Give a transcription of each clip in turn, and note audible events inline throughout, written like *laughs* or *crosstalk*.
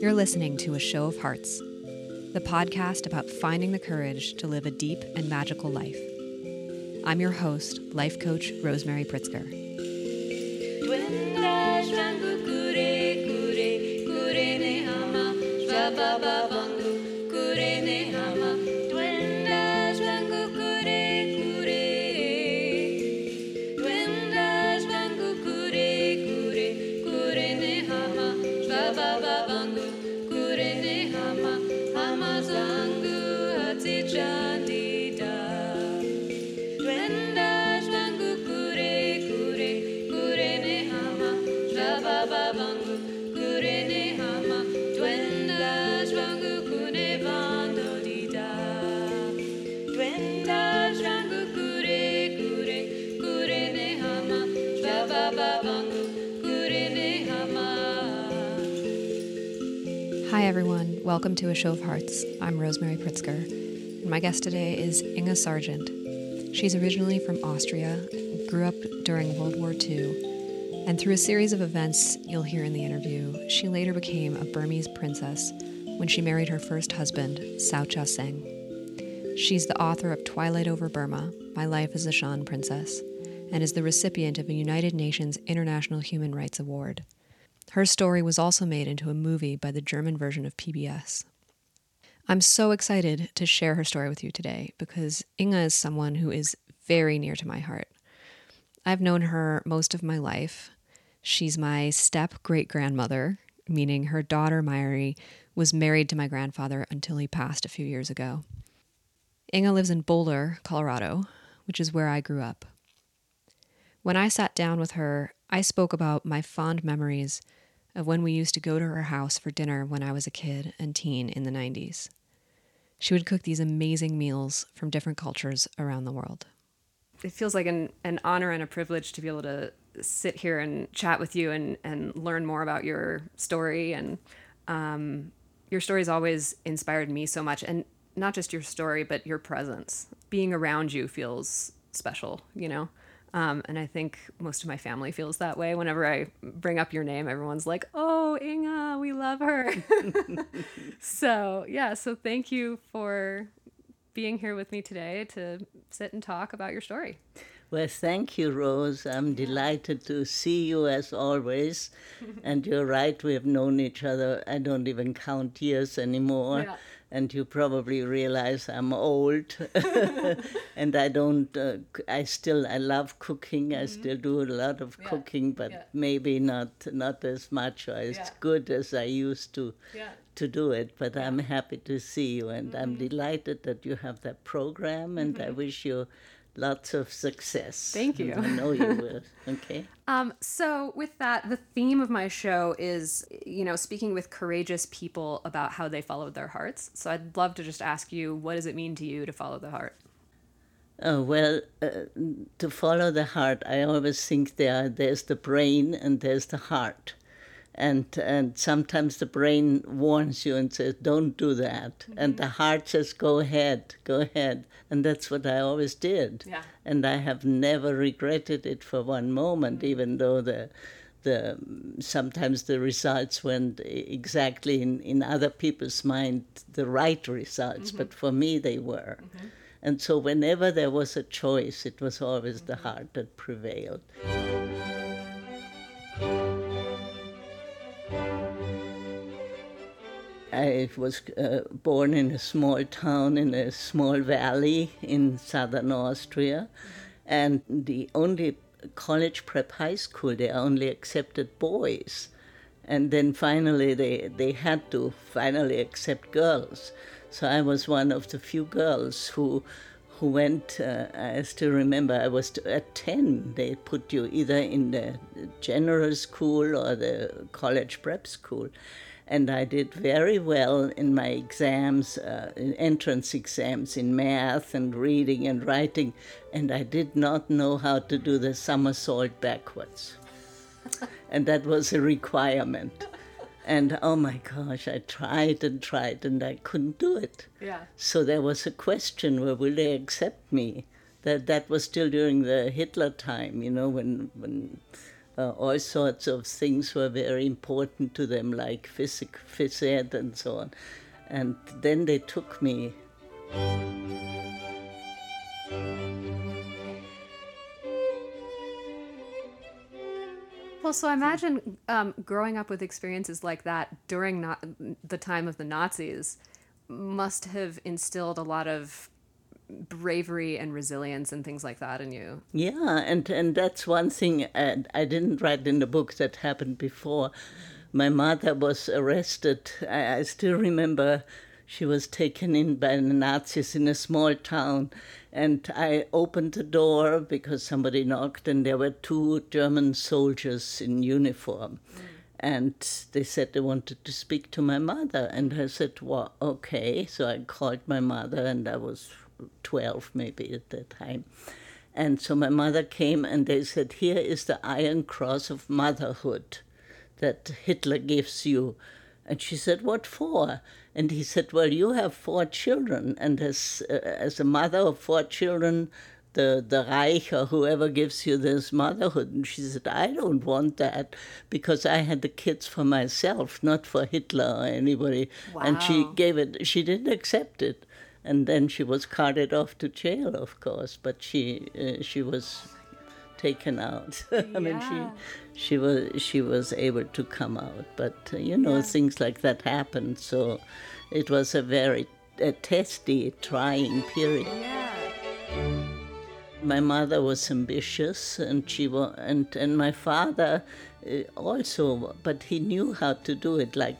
You're listening to A Show of Hearts, the podcast about finding the courage to live a deep and magical life. I'm your host, life coach Rosemary Pritzker. Welcome to A Show of Hearts. I'm Rosemary Pritzker, and my guest today is Inge Sargent. She's originally from Austria, grew up during World War II, and through a series of events you'll hear in the interview, she later became a Burmese princess when she married her first husband, Sao Seng. She's the author of Twilight Over Burma My Life as a Shan Princess, and is the recipient of a United Nations International Human Rights Award. Her story was also made into a movie by the German version of PBS. I'm so excited to share her story with you today because Inge is someone who is very near to my heart. I've known her most of my life. She's my step great grandmother, meaning her daughter Mayari was married to my grandfather until he passed a few years ago. Inge lives in Boulder, Colorado, which is where I grew up. When I sat down with her, I spoke about my fond memories of when we used to go to her house for dinner when I was a kid and teen in the 90s. She would cook these amazing meals from different cultures around the world. It feels like an, an honor and a privilege to be able to sit here and chat with you and, and learn more about your story. And um, your story has always inspired me so much. And not just your story, but your presence. Being around you feels special, you know? Um, and I think most of my family feels that way. Whenever I bring up your name, everyone's like, "Oh, Inge, we love her." *laughs* so yeah, so thank you for being here with me today to sit and talk about your story. Well, thank you, Rose. I'm delighted to see you as always. *laughs* and you're right, we have known each other. I don't even count years anymore. Yeah and you probably realize I'm old, *laughs* and I don't. Uh, I still I love cooking. Mm-hmm. I still do a lot of yeah. cooking, but yeah. maybe not not as much or as yeah. good as I used to to do it. But I'm happy to see you, and mm-hmm. I'm delighted that you have that program, and mm-hmm. I wish you lots of success. Thank you. I know you will. *laughs* Okay. Um, so, with that, the theme of my show is, you know, speaking with courageous people about how they followed their hearts. So, I'd love to just ask you, what does it mean to you to follow the heart? Oh, well, uh, to follow the heart, I always think there there's the brain and there's the heart and and sometimes the brain warns you and says don't do that mm-hmm. and the heart says go ahead go ahead and that's what i always did yeah. and i have never regretted it for one moment mm-hmm. even though the the sometimes the results went exactly in, in other people's mind the right results mm-hmm. but for me they were mm-hmm. and so whenever there was a choice it was always the mm-hmm. heart that prevailed I was uh, born in a small town in a small valley in southern Austria, and the only college prep high school they only accepted boys, and then finally they they had to finally accept girls. So I was one of the few girls who who went. Uh, I still remember I was at ten. They put you either in the general school or the college prep school and I did very well in my exams, uh, entrance exams in math and reading and writing, and I did not know how to do the somersault backwards. *laughs* and that was a requirement. And oh my gosh, I tried and tried and I couldn't do it. Yeah. So there was a question where will they accept me? That that was still during the Hitler time, you know, when when uh, all sorts of things were very important to them, like phys phys ed and so on. And then they took me. Well, so I imagine um, growing up with experiences like that during not the time of the Nazis must have instilled a lot of bravery and resilience and things like that in you. Yeah, and and that's one thing I, I didn't write in the book that happened before. My mother was arrested. I, I still remember she was taken in by the Nazis in a small town, and I opened the door because somebody knocked, and there were two German soldiers in uniform. Mm. And they said they wanted to speak to my mother. And I said, Well, okay. So I called my mother, and I was 12 maybe at that time. And so my mother came and they said, Here is the Iron Cross of Motherhood that Hitler gives you. And she said, What for? And he said, Well, you have four children. And as, uh, as a mother of four children, the, the Reich or whoever gives you this motherhood. And she said, I don't want that because I had the kids for myself, not for Hitler or anybody. Wow. And she gave it, she didn't accept it and then she was carted off to jail, of course. But she uh, she was taken out. *laughs* I yeah. mean, she she was she was able to come out, but uh, you know yeah. things like that happened. So it was a very a testy, trying period. Yeah. My mother was ambitious, and she was, and and my father uh, also, but he knew how to do it. Like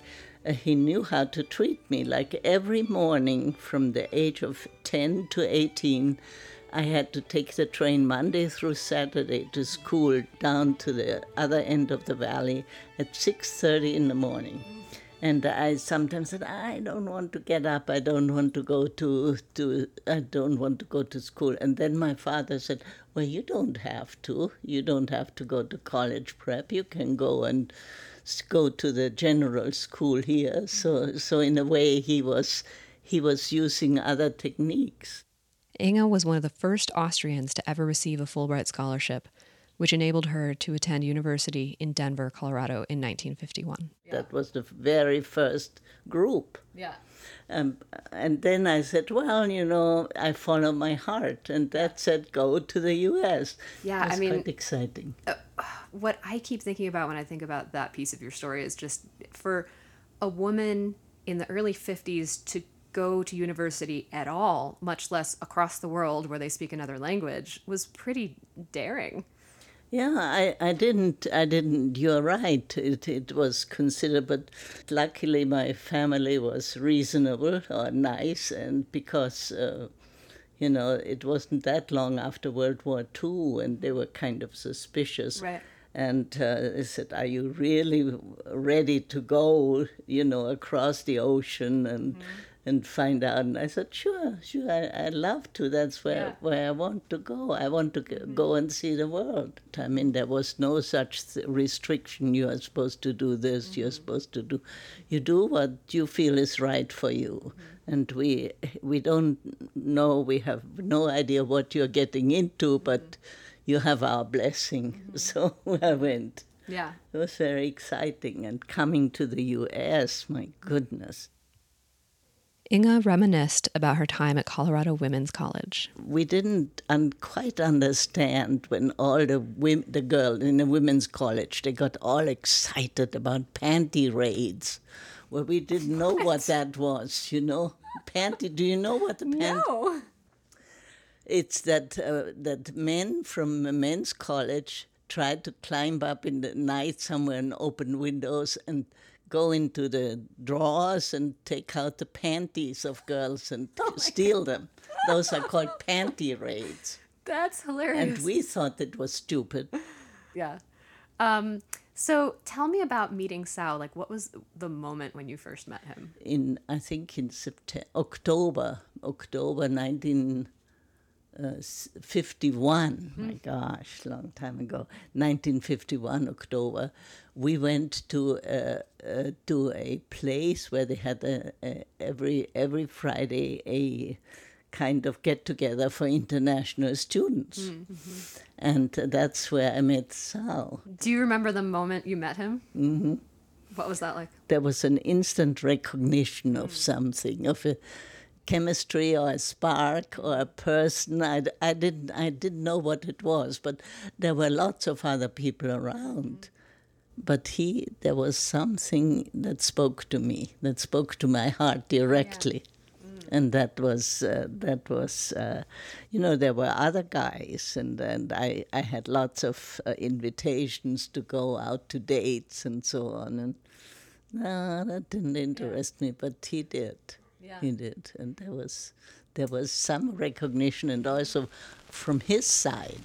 he knew how to treat me. Like every morning from the age of 10 to 18, I had to take the train Monday through Saturday to school down to the other end of the valley at 6:30 in the morning. And I sometimes said, I don't want to get up. I don't want to go to, to I don't want to go to school. And then my father said, Well, you don't have to. You don't have to go to college prep. You can go and go to the general school here. So, so in a way, he was he was using other techniques. Inge was one of the first Austrians to ever receive a Fulbright scholarship, which enabled her to attend university in Denver, Colorado in 1951. Yeah. That was the very first group. Yeah. Um, and then I said, well, you know, I follow my heart. And that said, go to the U.S. Yeah, I mean, quite exciting. Uh, what I keep thinking about when I think about that piece of your story is just for a woman in the early 50s to go to university at all, much less across the world where they speak another language, was pretty daring. Yeah, I, I didn't I didn't you're right. It it was considered but luckily my family was reasonable or nice and because uh, you know, it wasn't that long after World War II and they were kind of suspicious. Right and uh, I said, "Are you really ready to go? You know, across the ocean and mm-hmm. and find out?" And I said, "Sure, sure. I, would love to. That's where yeah. where I want to go. I want to mm-hmm. go and see the world." I mean, there was no such restriction. You are supposed to do this. Mm-hmm. You're supposed to do. You do what you feel is right for you. And we we don't know. We have no idea what you're getting into, but mm-hmm you have our blessing. Mm-hmm. So *laughs* I went. Yeah. It was very exciting. And coming to the US, my goodness. Inge reminisced about her time at Colorado Women's College. We didn't un- quite understand when all the women, the girls in the women's college, they got all excited about panty raids. Well, we didn't know what, that was, you know. Panty, do you know what the panty? No. It's that uh, that men from a men's college tried to climb up in the night somewhere and open windows and go into the drawers and take out the panties of girls and *laughs* oh steal them. Those are called panty raids. That's hilarious. And we thought it was stupid. Yeah. Um, so tell me about meeting Sao. Like, what was the moment when you first met him? In I think in September, October, October nineteen fifty-one. uh, 51, mm. my gosh, long time ago, 1951, October, we went to uh, uh, to a place where they had a, a, every every Friday a kind of get together for international students. Mm-hmm. And that's where I met Sao. Do you remember the moment you met him? Mm-hmm. What was that like? There was an instant recognition of mm. something, of a chemistry or a spark or a person. I, I, didn't, I didn't know what it was, but there were lots of other people around. Mm-hmm. But he, there was something that spoke to me, that spoke to my heart oh, directly. And that was uh, that was, uh, you know, there were other guys, and and I I had lots of uh, invitations to go out to dates and so on, and no, that didn't interest me, but he did. Yeah. He did, and there was there was some recognition, and also from his side.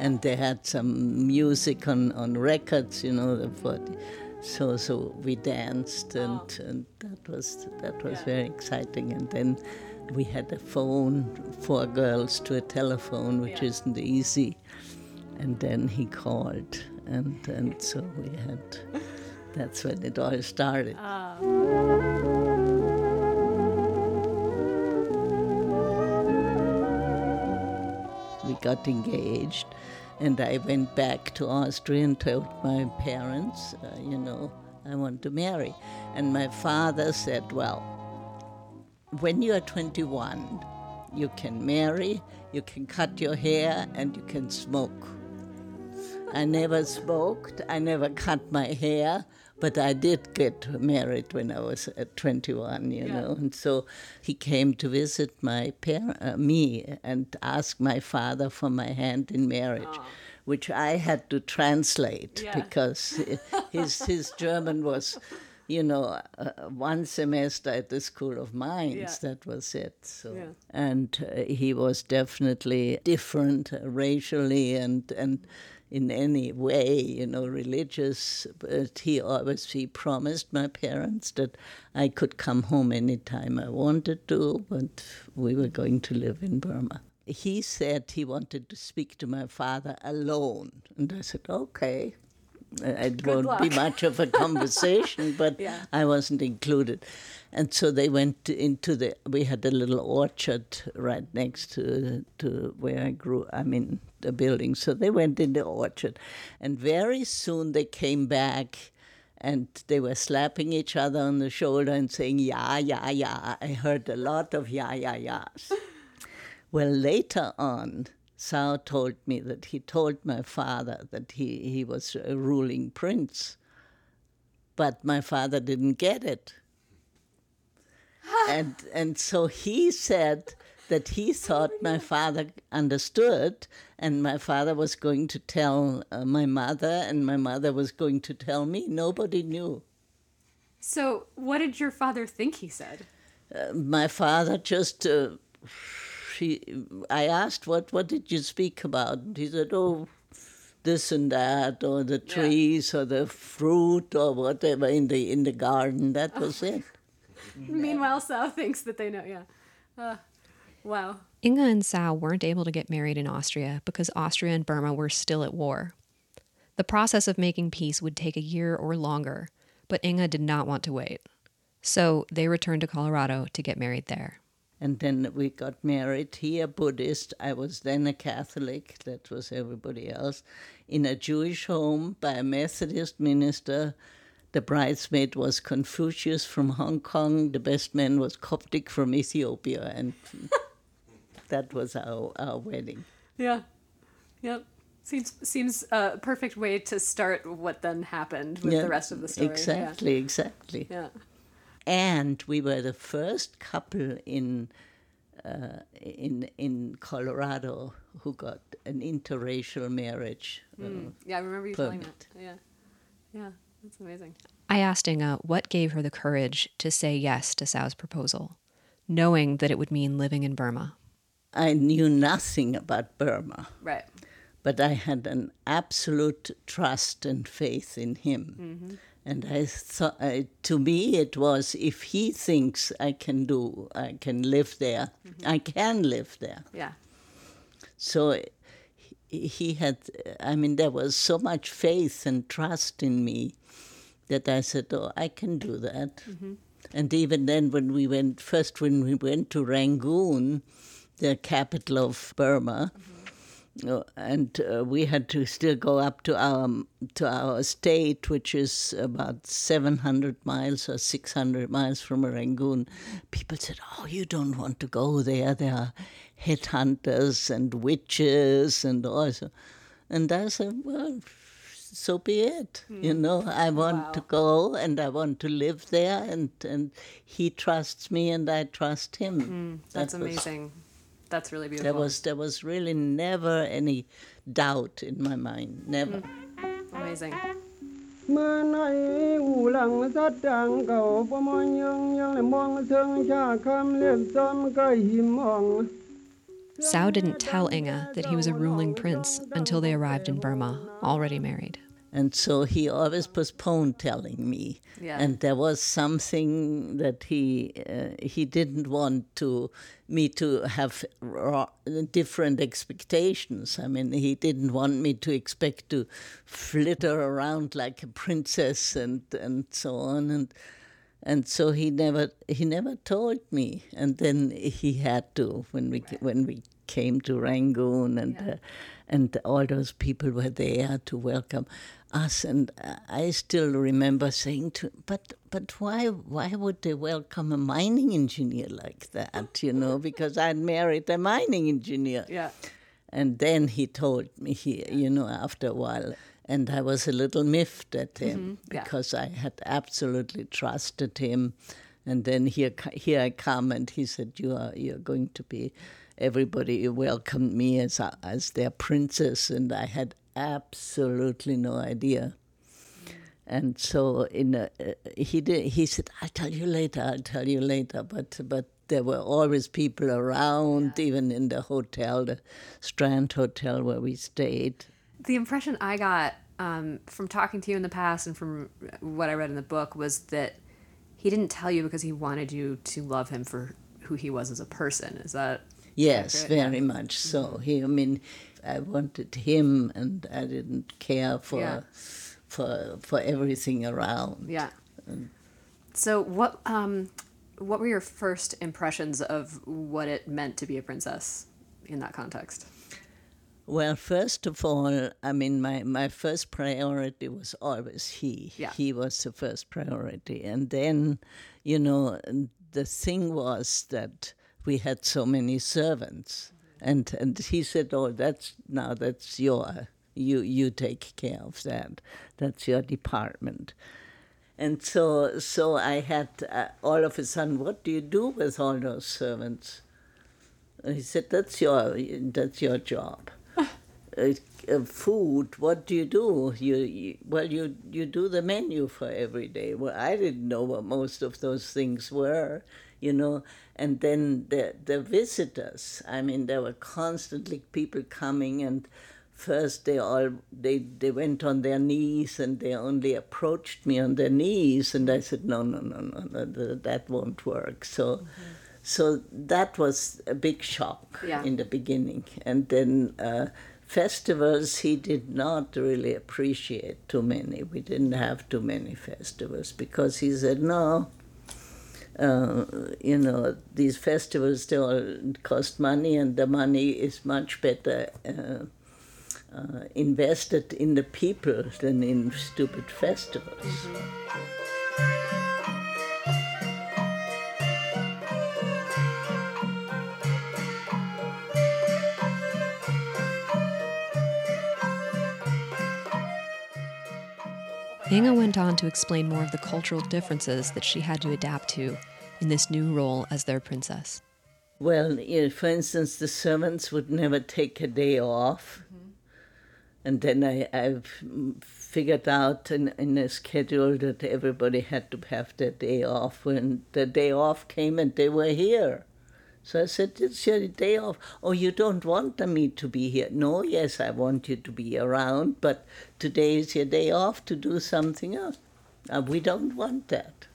And they had some music on, on records, you know, the 40. So so we danced, and, and that was that was very exciting. And then we had a phone, four girls to a telephone, which isn't easy. And then he called, and and so we had. That's when it all started. Ah. We got engaged, and I went back to Austria and told my parents, uh, you know, I want to marry. And my father said, Well, when you are 21, you can marry, you can cut your hair, and you can smoke. I never smoked, I never cut my hair, but I did get married when I was at 21, you know. And so he came to visit my par- uh, me and ask my father for my hand in marriage, which I had to translate Yeah. because his his German was. You know, uh, one semester at the School of Mines, Yeah. that was it. So, Yeah. and uh, he was definitely different uh, racially and and in any way, you know, religious. But he he promised my parents that I could come home anytime I wanted to, but we were going to live in Burma. He said he wanted to speak to my father alone, and I said, okay. Uh, It won't be much of a *laughs* conversation, but Yeah. I wasn't included. And so they went into the. We had a little orchard right next to to where I grew. I mean, the building. So they went in the orchard, and very soon they came back, and they were slapping each other on the shoulder and saying "yeah, yeah, yeah." I heard a lot of "yeah, yeah, yeahs." *laughs* well, later on. Sao told me that he told my father that he, he was a ruling prince, but my father didn't get it *laughs* and and so he said that he thought my father understood, and my father was going to tell uh, my mother, and my mother was going to tell me. Nobody knew. So, what did your father think he said? Uh, my father just. Uh, she, I asked, "What? What did you speak about?" And he said, "Oh, this and that, or the trees, or the fruit, or whatever in the in the garden." That was it. *laughs* Meanwhile, Sao thinks that they know. Yeah. Uh, wow. Inge and Sao weren't able to get married in Austria because Austria and Burma were still at war. The process of making peace would take a year or longer, but Inge did not want to wait. So they returned to Colorado to get married there. And then we got married. He a Buddhist. I was then a Catholic. That was everybody else. In a Jewish home by a Methodist minister. The bridesmaid was Confucius from Hong Kong. The best man was Coptic from Ethiopia. And *laughs* that was our, our wedding. Yeah. Yep. Seems seems a perfect way to start what then happened with Yeah, the rest of the story. Yeah. Exactly, exactly. Yeah. And we were the first couple in uh, in in Colorado who got an interracial marriage. uh, Yeah, I remember you telling that. Yeah. Yeah. That's amazing. I asked Inge what gave her the courage to say yes to Sao's proposal, knowing that it would mean living in Burma. I knew nothing about Burma, Right. but I had an absolute trust and faith in him. And I thought, uh, to me, it was if he thinks I can do, I can live there, I can live there. Yeah. So he- he had, I mean, there was so much faith and trust in me that I said, oh, I can do that. Mm-hmm. And even then, when we went, first when we went to Rangoon, the capital of Burma, mm-hmm and uh, we had to still go up to our to our state, which is about 700 miles or 600 miles from Rangoon. People said, "Oh, you don't want to go there. There are headhunters and witches and all." And I said, "Well." So be it. Mm. You know, I want wow. to go and I want to live there, and, and he trusts me and I trust him. Mm, that's that amazing. That's really beautiful. There was there was really never any doubt in my mind. Never. Mm. Amazing. Sao didn't tell Inge that he was a ruling prince until they arrived in Burma, already married. And so he always postponed telling me. Yeah. And there was something that he uh, he didn't want to me to have different expectations. I mean, he didn't want me to expect to flitter around like a princess and and so on and and so he never he never told me. And then he had to when we right. when we came to Rangoon and. Yeah. Uh, and all those people were there to welcome us. And I still remember saying to, but but why why would they welcome a mining engineer like that? You know, because I'd married a mining engineer. Yeah. And then he told me he, you know, after a while, and I was a little miffed at him mm-hmm. yeah. because I had absolutely trusted him. And then here, here I come, and he said, "You are, you're going to be everybody welcomed me as as their princess, and I had absolutely no idea. And so in a, uh, he did, he said, "I'll tell you later. I'll tell you later." But but there were always people around, yeah. even in the hotel, the Strand Hotel where we stayed. The impression I got um, from talking to you in the past and from what I read in the book was that he didn't tell you because he wanted you to love him for who he was as a person. Is that Yes, very much so. He, I mean, I wanted him, and I didn't care for yeah. for for everything around. Yeah. so what um, what were your first impressions of what it meant to be a princess in that context? Well, first of all, I mean, my, my first priority was always he. Yeah. He was the first priority. And then, you know, the thing was that we had so many servants. And, and he said, oh, that's now that's your, you, you take care of that. That's your department. And so, so I had uh, all of a sudden, what do you do with all those servants? And he said, that's your, that's your job. *laughs* uh, uh, food, what do you do? You, you, well, you you do the menu for every day. Well, I didn't know what most of those things were, you know. And then the the visitors. I mean, there were constantly people coming, and first they all they they went on their knees, and they only approached me on their knees, and I said, no, no, no, no, no that won't work. So. Mm-hmm. So that was a big shock yeah. in the beginning, and then uh, festivals he did not really appreciate too many. We didn't have too many festivals because he said, no, uh, you know, these festivals all cost money, and the money is much better uh, uh, invested in the people than in stupid festivals. Inga went on to explain more of the cultural differences that she had to adapt to in this new role as their princess. Well, you know, for instance, the servants would never take a day off. Mm-hmm. And then I, I've figured out in, in a schedule that everybody had to have their day off. When the day off came and they were here. So I said, It's your day off. Oh, you don't want me to be here. No, yes, I want you to be around, but today is your day off to do something else. Uh, we don't want that.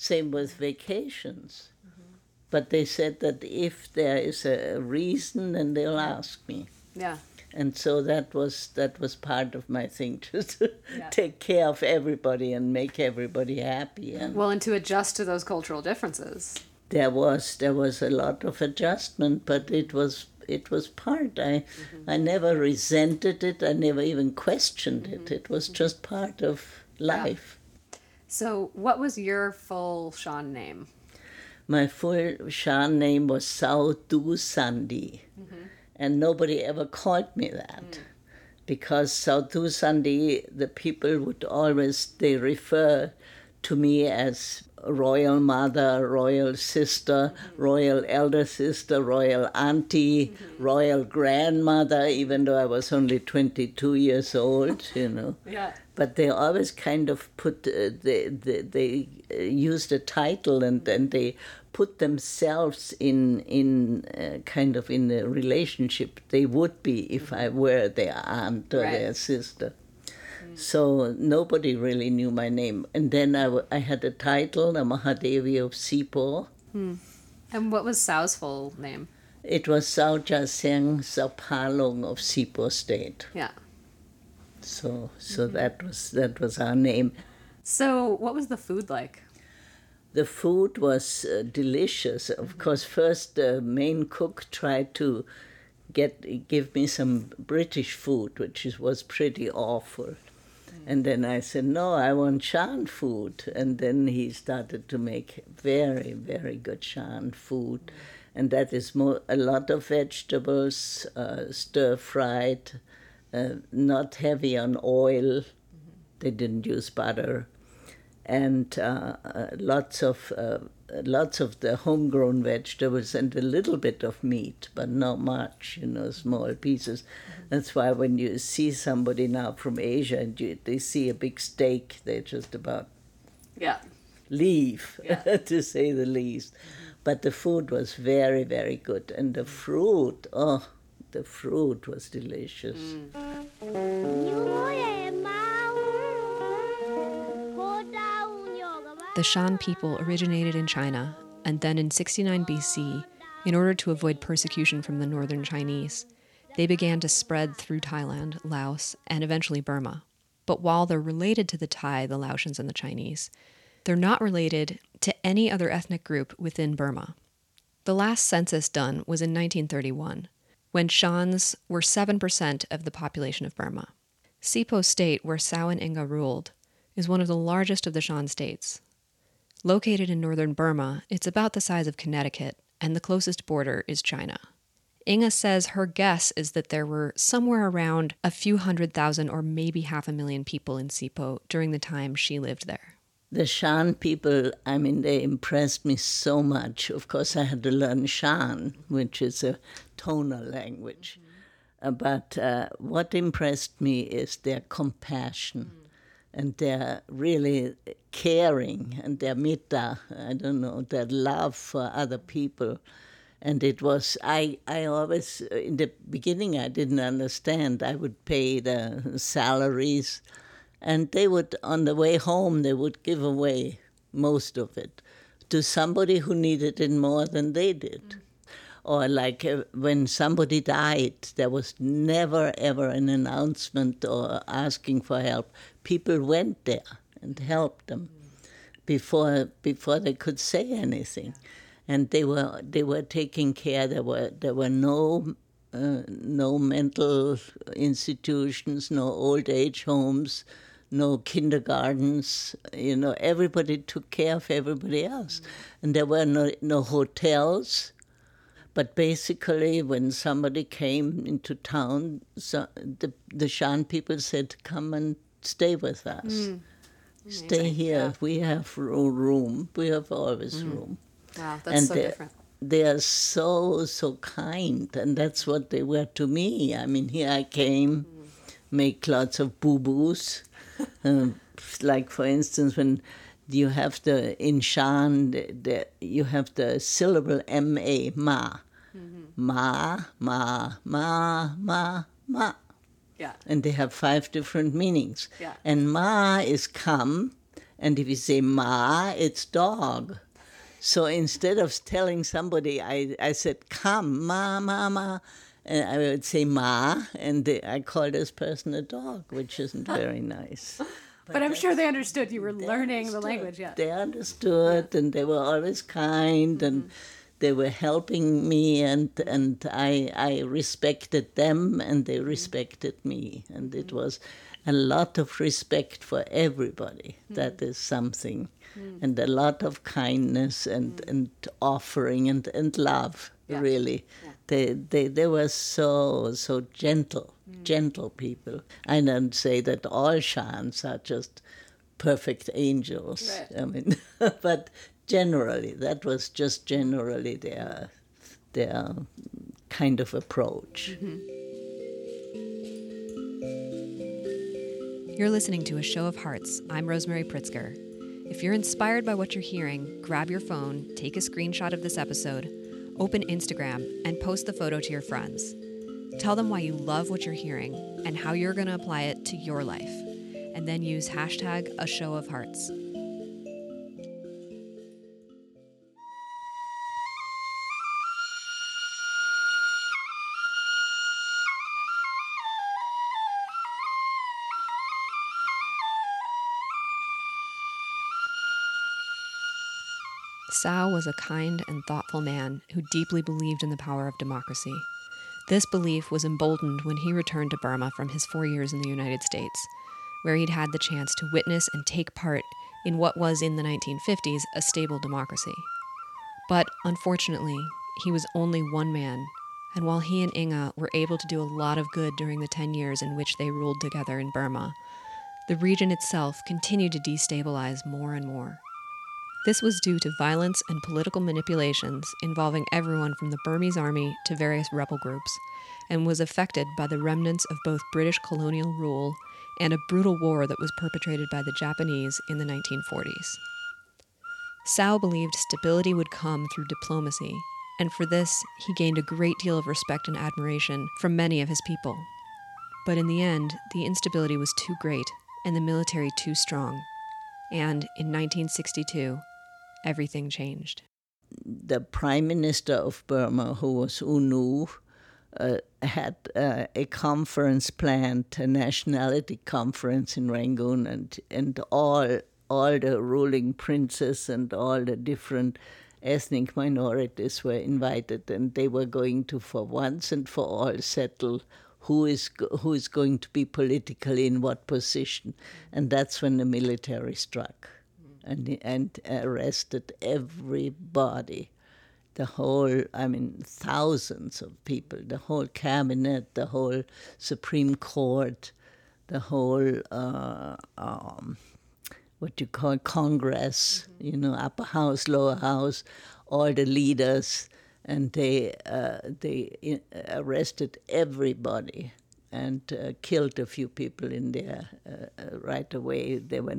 Same with vacations. Mm-hmm. But they said that if there is a reason, then they'll ask me. Yeah. and so that was that was part of my thing to, *laughs* to yeah. take care of everybody and make everybody happy and well and to adjust to those cultural differences there was there was a lot of adjustment but it was it was part i mm-hmm. i never resented it i never even questioned mm-hmm. it it was just part of life. So what was your full shan name my full shan name was sao du sandi mm-hmm and nobody ever called me that. Mm. Because Sao Thusandi, the people would always, they refer to me as royal mother, royal sister, mm-hmm. royal elder sister, royal auntie, mm-hmm. royal grandmother, even though I was only 22 years old, you *laughs* know. yeah. But they always kind of put, uh, they, they, they uh, used a title and then they put themselves in in uh, kind of in the relationship they would be if I were their aunt or right. their sister. So nobody really knew my name. And then I, w- I had a title, the Mahadevi of Hsipaw. Hmm. And what was Sao's full name? It was Sao Jaseng Sapalong of Hsipaw State. Yeah. So so mm-hmm. that was that was our name. So what was the food like? the food was uh, delicious. Of course, first the main cook tried to get give me some British food, which is, was pretty awful. And then I said, no, I want Shan food. And then he started to make very, very good Shan food. And that is more, a lot of vegetables, uh, stir fried, uh, not heavy on oil. They didn't use butter and uh, uh, lots of uh, lots of the homegrown vegetables and a little bit of meat, but not much, you know, small pieces. Mm-hmm. That's why when you see somebody now from Asia and you, they see a big steak, they just about yeah leave, yeah. *laughs* to say the least. But the food was very, very good, and the fruit, oh, the fruit was delicious. Mm. The Shan people originated in China, and then in 69 BC, in order to avoid persecution from the northern Chinese, they began to spread through Thailand, Laos, and eventually Burma. But while they're related to the Thai, the Laotians, and the Chinese, they're not related to any other ethnic group within Burma. The last census done was in 1931, when Shans were 7% of the population of Burma. Hsipaw State, where Sao and Inge ruled, is one of the largest of the Shan states, Located in northern Burma, it's about the size of Connecticut, and the closest border is China. Inge says her guess is that there were somewhere around a few hundred thousand or maybe half a million people in Hsipaw during the time she lived there. The Shan people, I mean, they impressed me so much. Of course, I had to learn Shan, which is a tonal language. Mm-hmm. Uh, but uh, what impressed me is their compassion. Mm and they're really caring and their metta, I don't know, their love for other people. And it was, I, I always, in the beginning, I didn't understand. I would pay the salaries, and they would, on the way home, they would give away most of it to somebody who needed it more than they did. Mm or like uh, when somebody died, there was never ever an announcement or asking for help. People went there and helped them before before they could say anything, and they were they were taking care. There were there were no uh, no mental institutions, no old age homes, no kindergartens. You know, everybody took care of everybody else, and there were no no hotels but basically, when somebody came into town, so the, the Shan people said, Come and stay with us. Mm. Stay here. Yeah. We have room. We have always mm. room. Wow, that's and so different. They are so, so kind. And that's what they were to me. I mean, here I came, mm. make lots of boo boos. *laughs* um, like, for instance, when you have the in Shan, the, the, you have the syllable ma, ma. Mm-hmm. Ma, ma, ma, ma, ma. Yeah. And they have five different meanings. Yeah. And ma is come, and if you say ma, it's dog. So instead of telling somebody, I, I said come, ma, ma, ma, and I would say ma, and they, I call this person a dog, which isn't *laughs* very nice. But, but I'm sure they understood you were learning the language. Yeah, they understood, yeah. and they were always kind, mm-hmm. and they were helping me, and and I I respected them, and they mm-hmm. respected me, and mm-hmm. it was a lot of respect for everybody. Mm-hmm. That is something, mm. and a lot of kindness and mm. and offering and and love. Yeah. Really, yeah. they they they were so so gentle mm. gentle people. I don't say that all Shans are just perfect angels. Right. I mean, *laughs* but generally, that was just generally their their kind of approach. Mm-hmm. You're listening to a show of hearts. I'm Rosemary Pritzker. If you're inspired by what you're hearing, grab your phone, take a screenshot of this episode, open Instagram, and post the photo to your friends. Tell them why you love what you're hearing and how you're going to apply it to your life. And then use hashtag a show of hearts. Sao was a kind and thoughtful man who deeply believed in the power of democracy. This belief was emboldened when he returned to Burma from his four years in the United States, where he'd had the chance to witness and take part in what was in the 1950s a stable democracy. But unfortunately, he was only one man, and while he and Inge were able to do a lot of good during the 10 years in which they ruled together in Burma, the region itself continued to destabilize more and more. This was due to violence and political manipulations involving everyone from the Burmese army to various rebel groups, and was affected by the remnants of both British colonial rule and a brutal war that was perpetrated by the Japanese in the 1940s. Sao believed stability would come through diplomacy, and for this, he gained a great deal of respect and admiration from many of his people. But in the end, the instability was too great and the military too strong, and in 1962, everything changed. The Prime Minister of Burma, who was U Nu, uh, had uh, a conference planned, a nationality conference in Rangoon, and, and all, all the ruling princes and all the different ethnic minorities were invited, and they were going to, for once and for all, settle who is who is going to be politically in what position, and that's when the military struck and, and arrested everybody. The whole, I mean, thousands of people, the whole cabinet, the whole Supreme Court, the whole, uh, um, what you call Congress, mm-hmm. you know, upper house, lower house, all the leaders, and they, uh, they uh, arrested everybody and uh, killed a few people in there uh, uh, right away. They were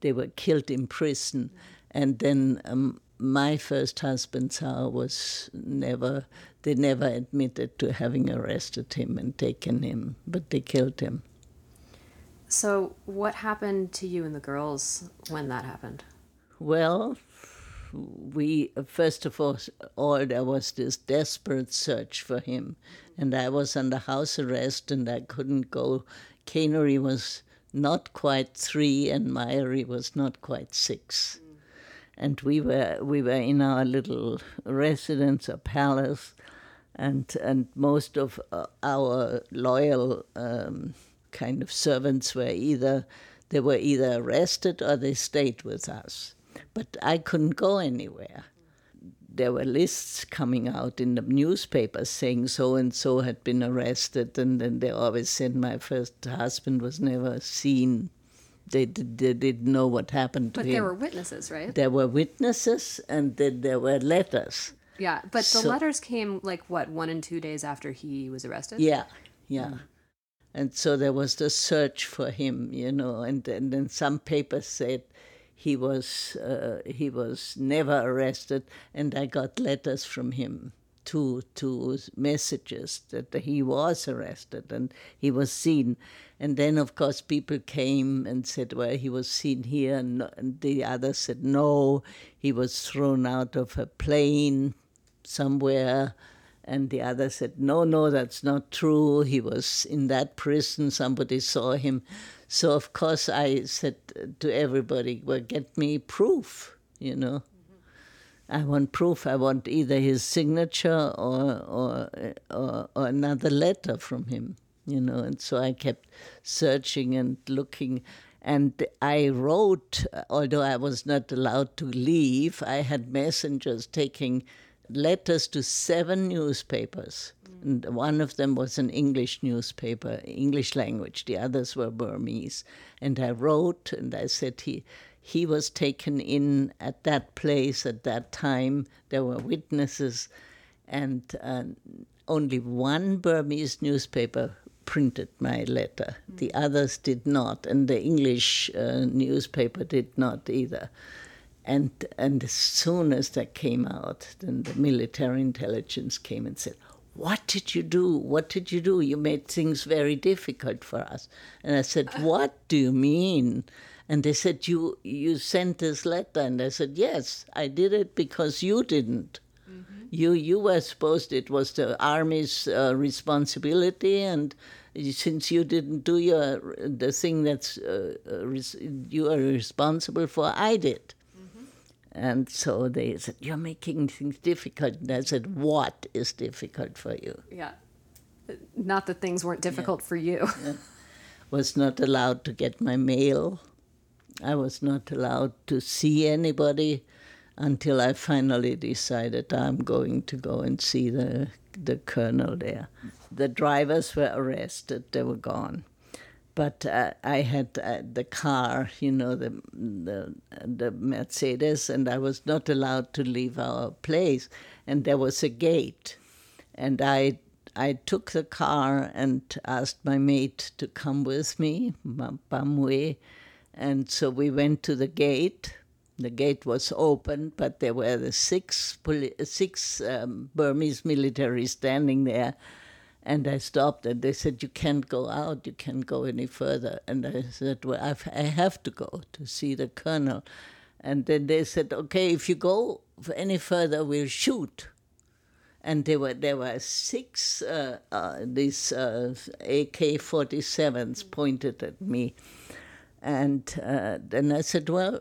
they were killed in prison. And then um, my first husband, Sao, was never, they never admitted to having arrested him and taken him, but they killed him. So, what happened to you and the girls when that happened? Well, we first of all, all there was this desperate search for him, and I was under house arrest and I couldn't go. Kennari was not quite three, and Mayari was not quite six. And we were we were in our little residence, a palace, and and most of uh, our loyal um, kind of servants were either they were either arrested or they stayed with us. But I couldn't go anywhere there were lists coming out in the newspapers saying so and so had been arrested, and then they always said my first husband was never seen. They, they didn't know what happened to but him. But there were witnesses, right? There were witnesses, and then there were letters. Yeah, but the letters came like what one and two days after he was arrested. Yeah, yeah. Mm. And so there was the search for him, you know, and, and then some papers said he was uh, he was never arrested, and I got letters from him, two two messages that he was arrested and he was seen, and then of course people came and said, well, he was seen here, and, and the others said no, he was thrown out of a plane somewhere And the other said, No, no, that's not true. He was in that prison. Somebody saw him. So, of course, I said to everybody, Well, get me proof, you know. I want proof. I want either his signature or, or, or, or another letter from him, you know. And so I kept searching and looking. And I wrote, although I was not allowed to leave, I had messengers taking letters to seven newspapers. And one of them was an English newspaper, English language. The others were Burmese. And I wrote and I said he he was taken in at that place at that time. There were witnesses, and uh, only one Burmese newspaper printed my letter. Mm. The others did not, and the English uh, newspaper did not either. And, and as soon as that came out, then the military intelligence came and said, What did you do? What did you do? You made things very difficult for us. And I said, What do you mean? And they said, You you sent this letter. And I said, Yes, I did it because you didn't. Mm-hmm. You you were supposed it was the army's uh, responsibility and since you didn't do your the thing that's uh, uh res- you are responsible for, I did. And so they said, You're making things difficult. And I said, What is difficult for you? Yeah. Not that things weren't difficult yeah. for you. *laughs* yeah. Was not allowed to get my mail. I was not allowed to see anybody until I finally decided I'm going to go and see the, the colonel there. The drivers were arrested, they were gone but uh, I had uh, the car, you know, the, the the Mercedes, and I was not allowed to leave our place. And there was a gate, and I I took the car and asked my mate to come with me, Pamwe, and so we went to the gate. The gate was open, but there were the six six um, Burmese military standing there and I stopped and they said, You can't go out, you can't go any further. And I said, Well, I've, I have to go to see the colonel. And then they said, Okay, if you go any further, we'll shoot. And there were there were six uh, uh, these uh, AK 47s pointed at me. And uh, then I said, Well,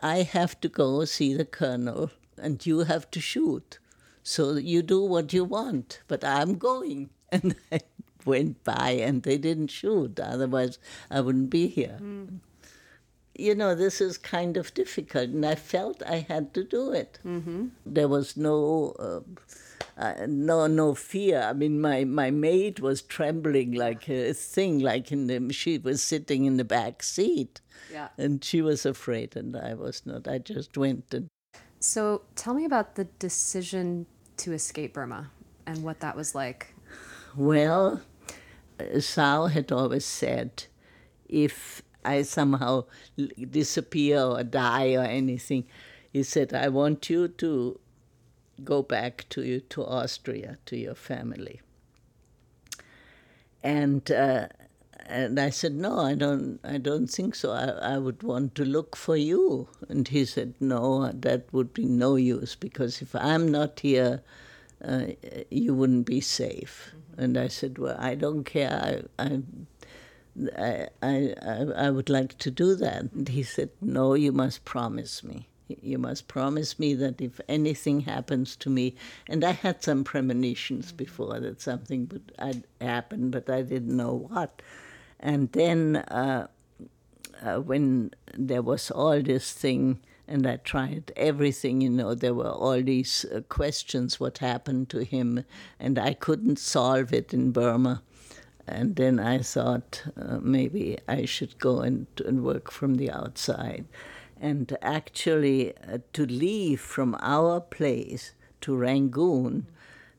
I have to go see the colonel, and you have to shoot. So you do what you want, but I'm going. And *laughs* I went by and they didn't shoot. Otherwise, I wouldn't be here. Mm. You know, this is kind of difficult, and I felt I had to do it. Mm-hmm. There was no. Uh, uh, no, no fear. I mean, my, my maid was trembling like a thing, like in the, she was sitting in the back seat. Yeah. And she was afraid, and I was not. I just went. And... So tell me about the decision to escape Burma and what that was like. Well, Sao had always said, if I somehow disappear or die or anything, he said, I want you to go back to you to Austria to your family. And uh, and I said, no, I don't, I don't think so. I, I would want to look for you. And he said, no, that would be no use because if I'm not here, uh, you wouldn't be safe. Mm-hmm. And I said, well, I don't care. I, I, I, I, I would like to do that. And he said, no, you must promise me. You must promise me that if anything happens to me, and I had some premonitions mm-hmm. before that something would happen, but I didn't know what. And then uh, uh, when there was all this thing, and I tried everything. You know, there were all these uh, questions what happened to him, and I couldn't solve it in Burma. And then I thought uh, maybe I should go and, and work from the outside. And actually, uh, to leave from our place to Rangoon,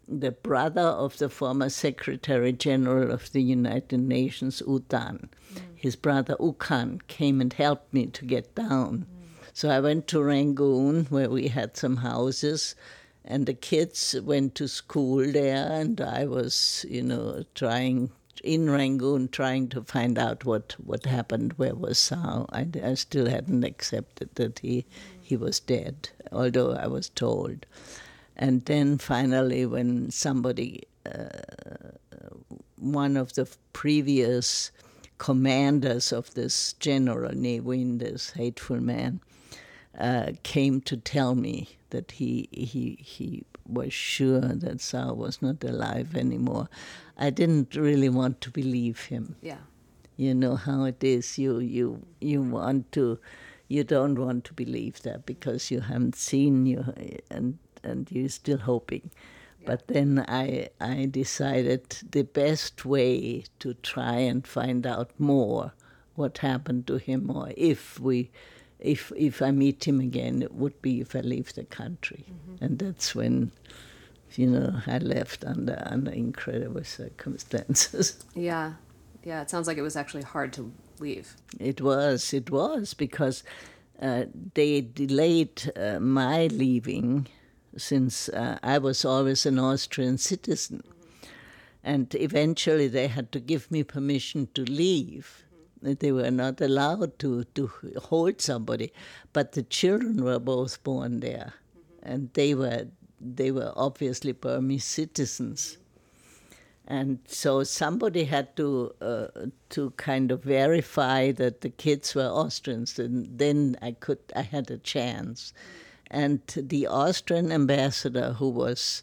the brother of the former Secretary General of the United Nations, U Thant, mm. his brother U Khant, came and helped me to get down. So I went to Rangoon where we had some houses and the kids went to school there and I was, you know, trying in Rangoon trying to find out what, what happened, where was Sao. I, I still hadn't accepted that he, he was dead, although I was told. And then finally, when somebody, uh, one of the previous commanders of this general, Ne Win, this hateful man, uh, came to tell me that he, he, he was sure that Sao was not alive anymore. I didn't really want to believe him. Yeah. You know how it is. You you you want to, you don't want to believe that because you haven't seen you, and and you're still hoping. But then I I decided the best way to try and find out more what happened to him, or if we, if if I meet him again, it would be if I leave the country, and that's when, you know, I left under under incredible circumstances. *laughs* Yeah. Yeah. It sounds like it was actually hard to leave. It was, it was, because uh, they delayed uh, my leaving since uh, I was always an Austrian citizen. And eventually they had to give me permission to leave. They were not allowed to, to hold somebody. But the children were both born there. And they were, they were obviously Burmese citizens and so somebody had to uh, to kind of verify that the kids were Austrians, and then I could I had a chance. And the Austrian ambassador, who was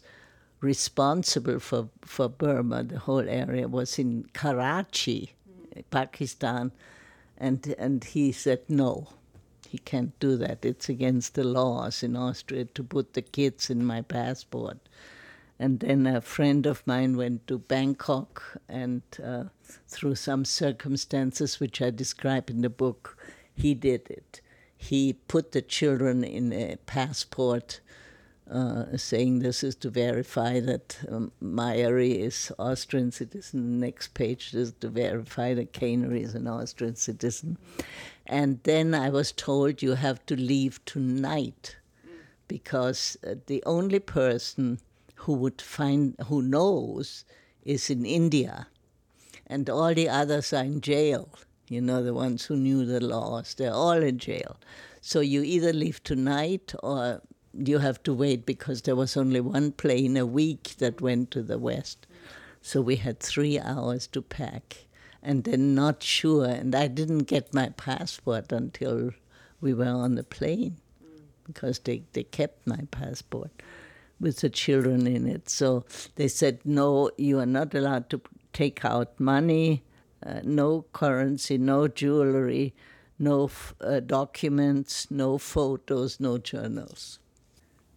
responsible for for Burma, the whole area, was in Karachi, Pakistan, and and he said no. He can't do that. It's against the laws in Austria to put the kids in my passport. And then a friend of mine went to Bangkok, and uh, through some circumstances which I describe in the book, he did it. He put the children in a passport, uh, saying this is to verify that um, is Austrian citizen. Next page is to verify that Kennari is an Austrian citizen. And then I was told you have to leave tonight because uh, the only person who would find who knows is in India, and all the others are in jail. You know, the ones who knew the laws, they're all in jail. So you either leave tonight or you have to wait because there was only one plane a week that went to the west. So we had three hours to pack and then not sure. And I didn't get my passport until we were on the plane because they, they kept my passport with the children in it. So they said, no, you are not allowed to take out money, uh, no currency, no jewelry, no f- uh, documents, no photos, no journals.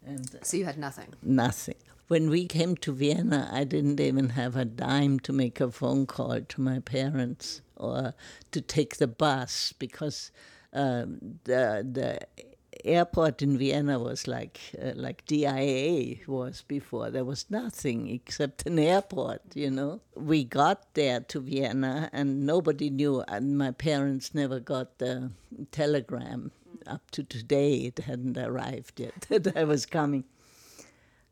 And uh, so you had nothing? Nothing. When we came to Vienna, I didn't even have a dime to make a phone call to my parents or to take the bus because um, the the airport in Vienna was like uh, like DIA was before. There was nothing except an airport, you know. We got there to Vienna and nobody knew, and my parents never got the telegram. Up to today, it hadn't arrived yet *laughs* that I was coming.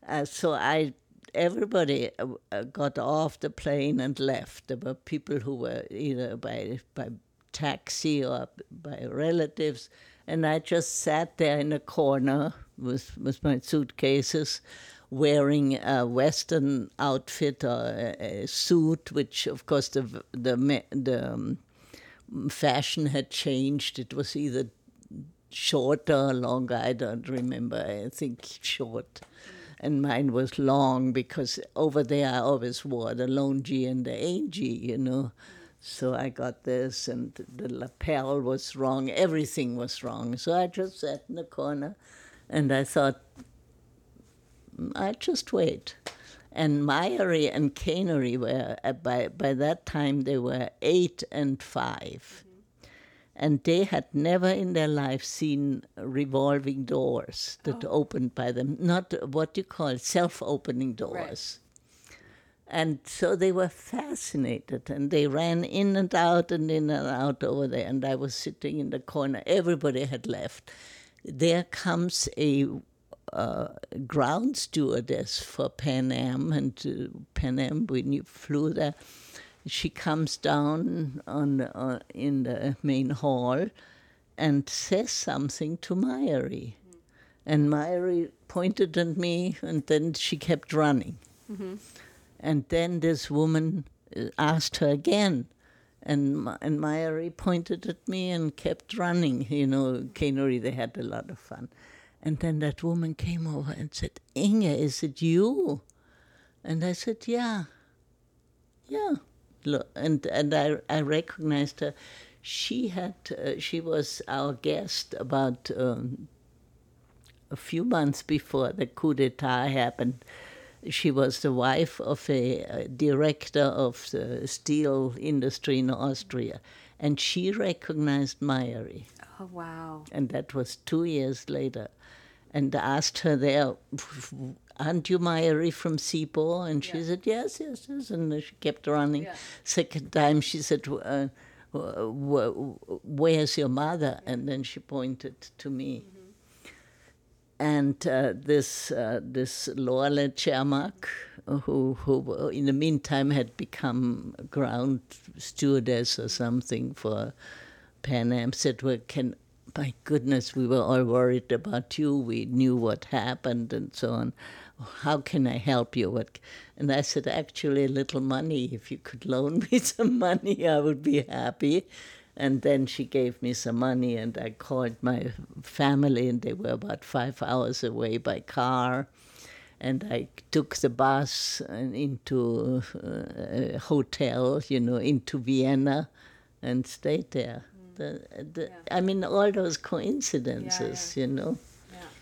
Uh, so I everybody uh, got off the plane and left. There were people who were either by by taxi or by relatives and I just sat there in a corner with, with my suitcases, wearing a Western outfit or a, a suit, which, of course, the, the, the um, fashion had changed. It was either shorter or longer, I don't remember. I think short. And mine was long because over there I always wore the longyi and the angie, you know. So I got this, and the lapel was wrong. Everything was wrong. So I just sat in the corner, and I thought, mm, I just wait. And Mayari and Kennari were uh, by by that time they were eight and 5 mm-hmm. And they had never in their life seen revolving doors that oh. opened by them. Not what you call self-opening doors. Right. And so they were fascinated and they ran in and out and in and out over there. And I was sitting in the corner. Everybody had left. There comes a uh, ground stewardess for Pan Am, and uh, Pan Am, when you flew there, she comes down on, uh, in the main hall and says something to Mayari. And Mayari pointed at me, and then she kept running. Mm-hmm. And then this woman uh, asked her again, and and Mayari pointed at me and kept running. You know, Kennari, they had a lot of fun. And then that woman came over and said, Inge, is it you? And I said, yeah, yeah. And, and I, I recognized her. She had, uh, she was our guest about um, a few months before the coup d'etat happened. She was the wife of a, a director of the steel industry in Austria. And she recognized Mayari. Oh, wow. And that was two years later and asked her there, aren't you Mayari from Hsipaw? And she yeah. said, yes, yes, yes. And she kept running. Yeah. Second time she said, uh, where's your mother? Yeah. And then she pointed to me. Mm-hmm. And uh, this uh, this Lorle Cermak, who, who in the meantime had become ground stewardess or something for Pan Am, said, well, can my goodness, we were all worried about you. We knew what happened and so on. How can I help you? What? And I said, actually, a little money. If you could loan *laughs* me some money, I would be happy. And then she gave me some money, and I called my family, and they were about five hours away by car. And I took the bus into uh, a hotel, you know, into Vienna, and stayed there the, the yeah. I mean, all those coincidences, yeah, yeah. you know.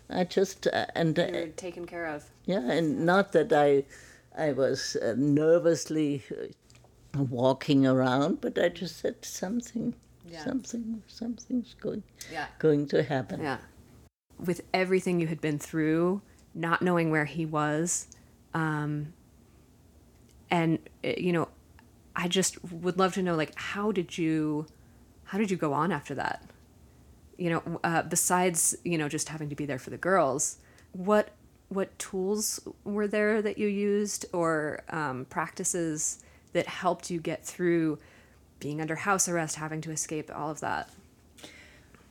I just uh, and uh, taken care of. Yeah, and not that I, I was uh, nervously uh, walking around, but I just said something, something, something's going, going to happen. Yeah. With everything you had been through, not knowing where he was, um, and uh, you know, I just would love to know, like, how did you? How did you go on after that? You know, uh, besides you know just having to be there for the girls, what what tools were there that you used or um, practices that helped you get through being under house arrest, having to escape all of that?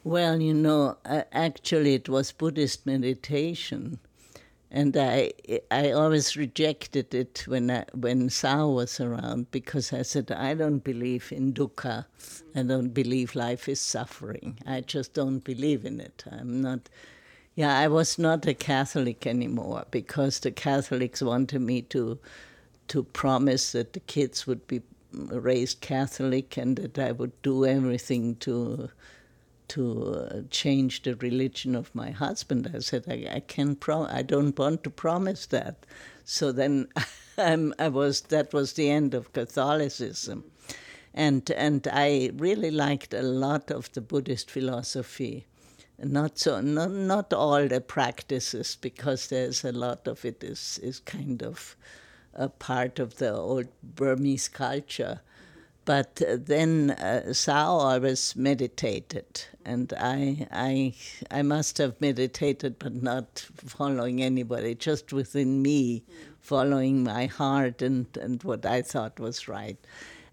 Well, you know, actually, it was Buddhist meditation and I I always rejected it when I, when Sao was around because I said I don't believe in dukkha, I don't believe life is suffering. I just don't believe in it. I'm not. Yeah, I was not a Catholic anymore because the Catholics wanted me to to promise that the kids would be raised Catholic and that I would do everything to to uh, change the religion of my husband. I said, I, I can pro- I don't want to promise that. So then *laughs* i was, that was the end of Catholicism. And, and I really liked a lot of the Buddhist philosophy. Not so, not, not all the practices, because there's a lot of it is, is kind of a part of the old Burmese culture but then uh, Sao always meditated, and I, I, I must have meditated, but not following anybody, just within me, following my heart and, and what I thought was right.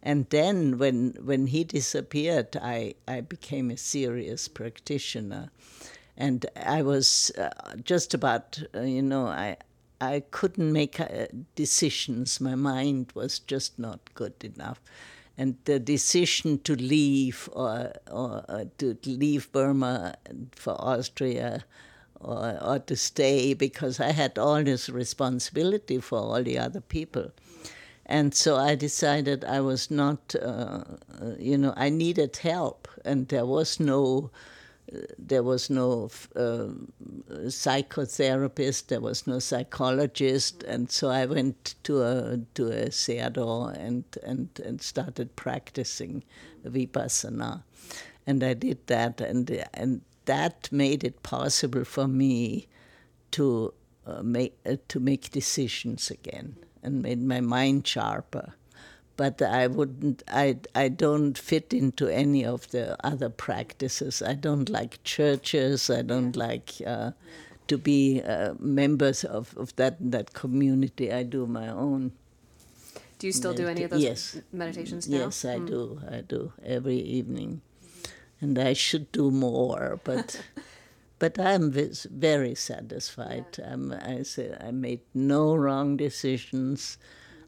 And then when when he disappeared, I, I became a serious practitioner, and I was uh, just about uh, you know I I couldn't make uh, decisions. My mind was just not good enough and the decision to leave or, or, or to leave Burma for Austria or, or, to stay because I had all this responsibility for all the other people. And so I decided I was not, uh, uh you know, I needed help, and there was no there was no uh, psychotherapist, there was no psychologist, and so I went to a to a sayadaw and and and started practicing vipassana, and I did that, and and that made it possible for me to uh, make uh, to make decisions again and made my mind sharper but I wouldn't. I I don't fit into any of the other practices. I don't like churches. I don't like uh, to be uh, members of, of that that community. I do my own. Do you still medita- do any of those yes. meditations now? Yes, I mm. do. I do every evening, and I should do more, but. *laughs* but I'm very satisfied. Yeah. Um, I say I made no wrong decisions.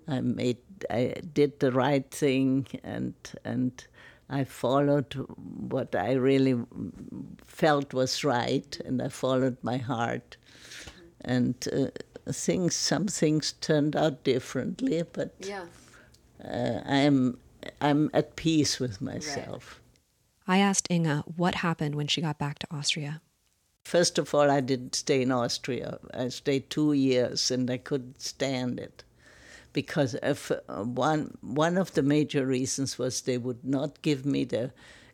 I made I did the right thing, and and I followed what I really felt was right, and I followed my heart, and uh, things some things turned out differently, but yeah. uh, I'm I'm at peace with myself. Right. I asked Inge what happened when she got back to Austria. First of all, I didn't stay in Austria. I stayed two years and I couldn't stand it. Because if, uh, one, one of the major reasons was they would not give me the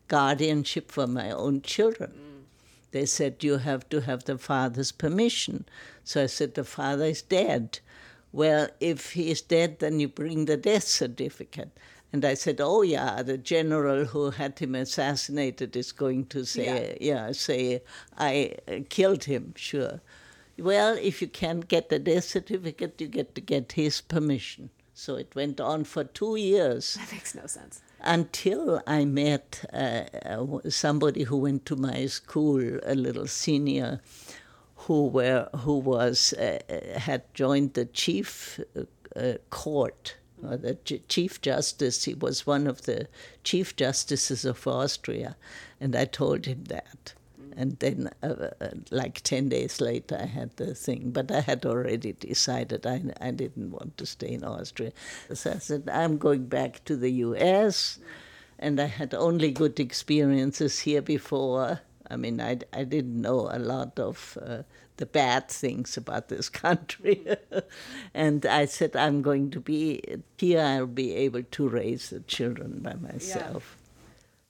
guardianship for my own children. Mm. They said, You have to have the father's permission. So I said, The father is dead. Well, if he is dead, then you bring the death certificate. And I said, "Oh yeah, the general who had him assassinated is going to say, yeah, yeah say I uh, killed him, sure." Well, if you can't get the death certificate, you get to get his permission. So it went on for two years. That makes no sense. Until I met uh, uh, somebody who went to my school, a little senior, who were who was uh, uh had joined the chief uh, court uh, the Chief Justice. He was one of the Chief Justices of Austria, and I told him that. And then, uh, uh, like 10 days later, I had the thing. But I had already decided I, I didn't want to stay in Austria. So I said, I'm going back to the US. And I had only good experiences here before. I mean, I, I didn't know a lot of uh, the bad things about this country. *laughs* and I said, I'm going to be here, I'll be able to raise the children by myself. Yeah.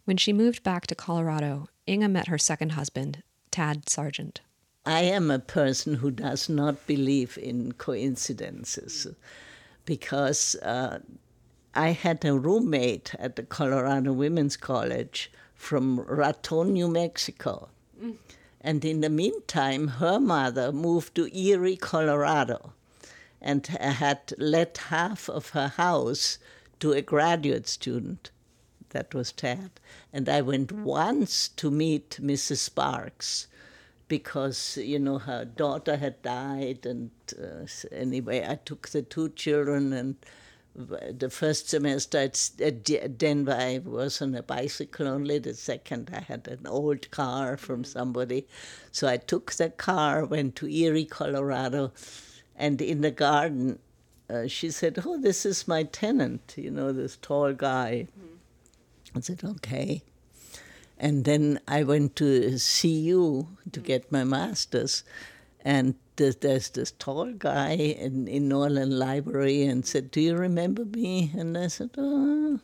When she moved back to Colorado, Inge met her second husband, Tad Sargent. I am a person who does not believe in coincidences because uh, I had a roommate at the Colorado Women's College from Raton, New Mexico. Mm. And in the meantime, her mother moved to Erie, Colorado, and had let half of her house to a graduate student. That was Tad. And I went once to meet Mrs. Sparks because, you know, her daughter had died. And uh, anyway, I took the two children and the first semester at Denver, I was on a bicycle only. The second, I had an old car from somebody. So I took the car, went to Erie, Colorado, and in the garden, uh, she said, Oh, this is my tenant, you know, this tall guy. Mm-hmm. I said, Okay. And then I went to CU to get my master's. And there's this tall guy in, in Norlin Library and said, Do you remember me? And I said, Oh,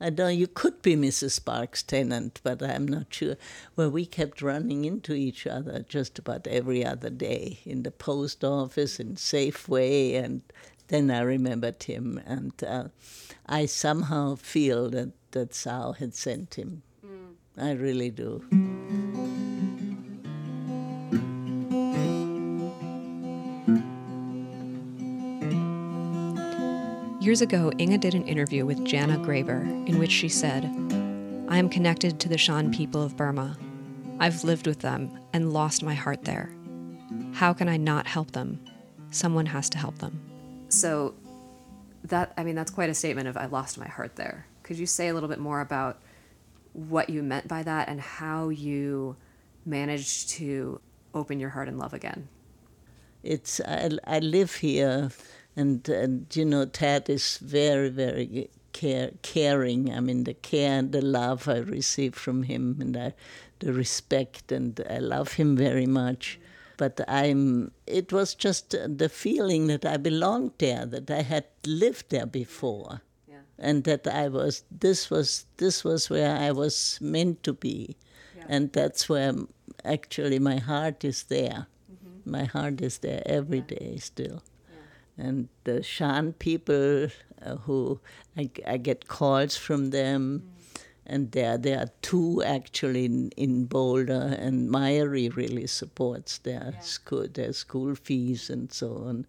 I know you could be Mrs. Sparks' tenant, but I'm not sure. Well, we kept running into each other just about every other day in the post office, in Safeway, and then I remembered him. And uh, I somehow feel that, that Sao had sent him. Mm. I really do. Years ago, Inge did an interview with Jana Graver in which she said, I am connected to the Shan people of Burma. I've lived with them and lost my heart there. How can I not help them? Someone has to help them. So, that, I mean, that's quite a statement of I lost my heart there. Could you say a little bit more about what you meant by that and how you managed to open your heart and love again? It's, I, I live here and and you know Ted is very very care, caring. I mean the care and the love I receive from him, and I, the respect, and I love him very much. But I'm. It was just the feeling that I belonged there, that I had lived there before. And that I was. This was this was where I was meant to be, yeah. and that's where actually my heart is there. Mm-hmm. My heart is there every yeah. day still and the Shan people uh, who I, I, get calls from them, mm. and there there are two actually in, in Boulder, and Mayari really supports their yeah. school their school fees and so on.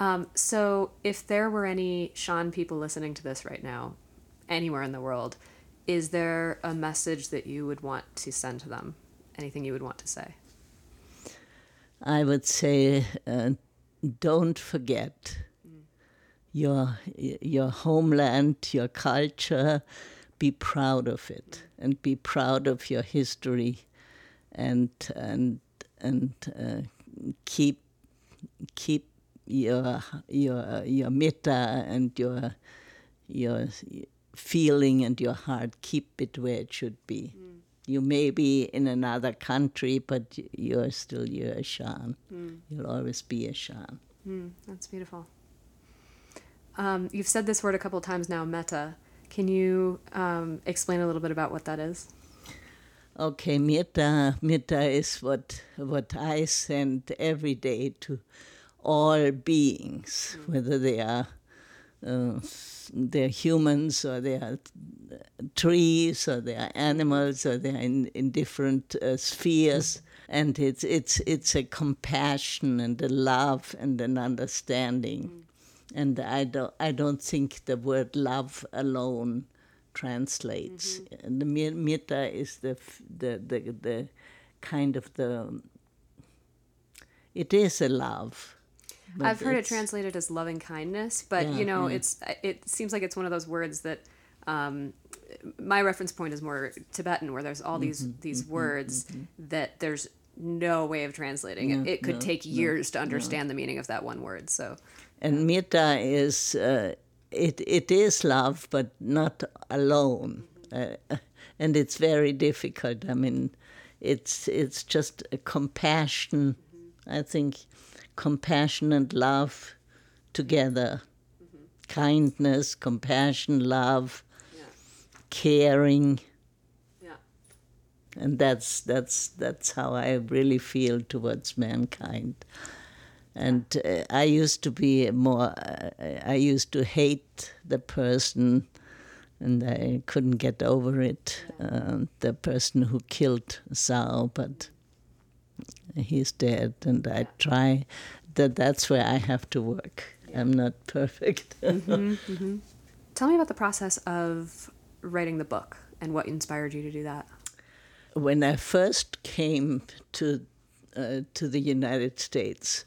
Um, so, if there were any Shan people listening to this right now, anywhere in the world, is there a message that you would want to send to them? Anything you would want to say? I would say, uh, don't forget your your homeland, your culture. Be proud of it, and be proud of your history, and and and uh, keep keep your your your metta and your your feeling and your heart. Keep it where it should be. Mm. You may be in another country, but you're still you're a Shan. Mm. You'll always be a Shan. Mm, that's beautiful. Um, you've said this word a couple times now, metta. Can you um, explain a little bit about what that is? Okay, metta, metta is what what I send every day to all beings, whether they are uh, they're humans or they are trees or they are animals or they are in, in different uh, spheres. And it's it's it's a compassion and a love and an understanding. And I don't I don't think the word love alone translates. Mm-hmm. The metta is the, the the the kind of the it is a love. I've heard it translated as loving kindness, but yeah, you know, yeah. it's it seems like it's one of those words that um, my reference point is more Tibetan, where there's all these mm-hmm, these mm-hmm, words mm-hmm. that there's no way of translating it. It could no, take years no, to understand no. the meaning of that one word. So and metta is uh, it it is love, but not alone, uh, *laughs* and it's very difficult. I mean, it's it's just a compassion. I think compassion and love together, mm-hmm. kindness, compassion, love, yeah. caring Yeah. and that's that's that's how I really feel towards mankind. And uh, I used to be more. Uh, I used to hate the person, and I couldn't get over it. Uh, the person who killed Sao, but he's dead, and I try. That that's where I have to work. I'm not *laughs* perfect. mm-hmm, *laughs* mm-hmm. Tell me about the process of writing the book and what inspired you to do that when I first came to uh, to the United States,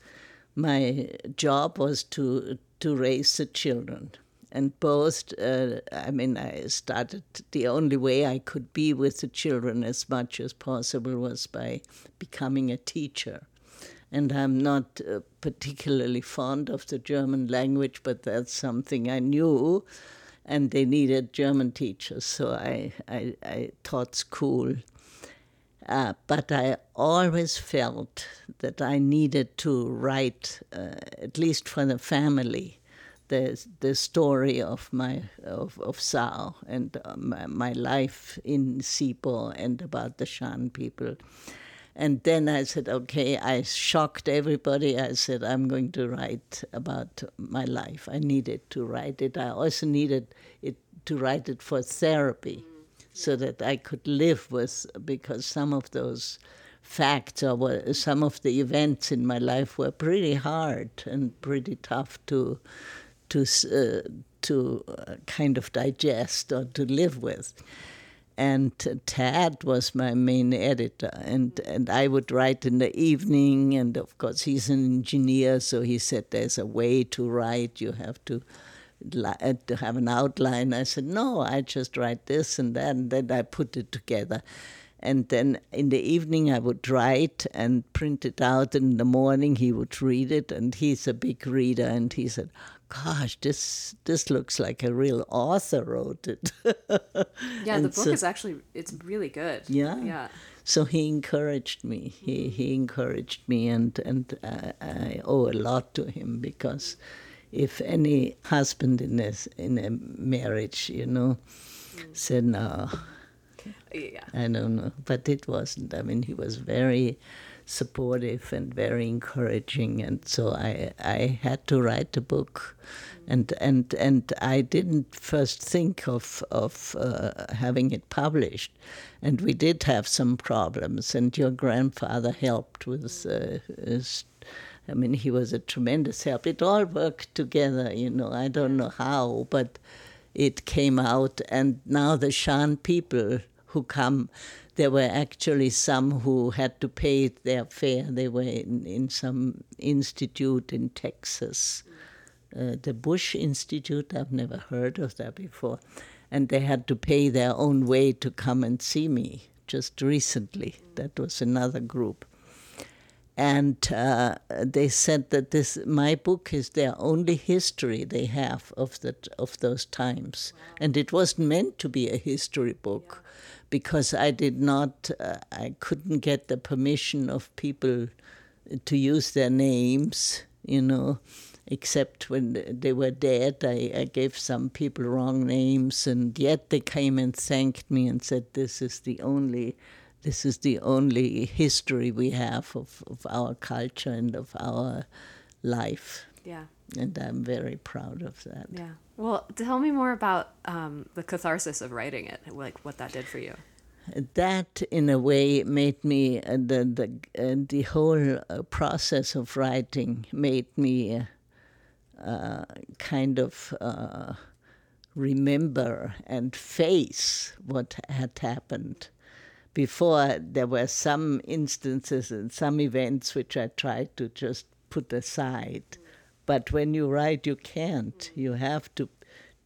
my job was to to raise the children, and both. Uh, I mean, I started. The only way I could be with the children as much as possible was by becoming a teacher. And I'm not uh, particularly fond of the German language, but that's something I knew and they needed German teachers, so I, I, I taught school. Uh, but I always felt that I needed to write, uh, at least for the family, the the story of my of of Sao and uh, my, my, life in Hsipaw and about the Shan people. And then I said, okay, I shocked everybody. I said, I'm going to write about my life. I needed to write it. I also needed it to write it for therapy so that I could live with, because some of those facts or some of the events in my life were pretty hard and pretty tough to to uh, to uh, kind of digest or to live with. And Tad was my main editor, and, and I would write in the evening. And of course, he's an engineer, so he said there's a way to write. You have to uh, to have an outline. I said, no, I just write this and that, and then I put it together. And then in the evening, I would write and print it out. In the morning, he would read it, and he's a big reader. And he said, "Gosh, this this looks like a real author wrote it." *laughs* yeah, the book so, is actually it's really good. Yeah, yeah. So he encouraged me. He he encouraged me, and and I, I owe a lot to him because if any husband in a, in a marriage, you know, mm. said no. Yeah. I don't know, but it wasn't. I mean, he was very supportive and very encouraging, and so I I had to write a book, and and and I didn't first think of of uh, having it published, and we did have some problems, and your grandfather helped with uh, I mean, he was a tremendous help. It all worked together, you know. I don't know how, but it came out. And now the Shan people who come. There were actually some who had to pay their fare. They were in, in some institute in Texas, uh, the Bush Institute. I've never heard of that before. And they had to pay their own way to come and see me just recently. That was another group and uh, they said that this my book is their only history they have of that of those times, wow. and it wasn't meant to be a history book, yeah. Because I did not uh, I couldn't get the permission of people to use their names, you know. Except when they were dead, I, I gave some people wrong names, and yet they came and thanked me and said, "This is the only this is the only history we have of, of our culture and of our life. Yeah. And I'm very proud of that. Yeah. Well, tell me more about um, the catharsis of writing it, like what that did for you. That, in a way, made me uh, the the uh, the whole uh, process of writing made me uh, kind of uh, remember and face what had happened before there were some instances and some events which I tried to just put aside. But when you write, you can't. You have to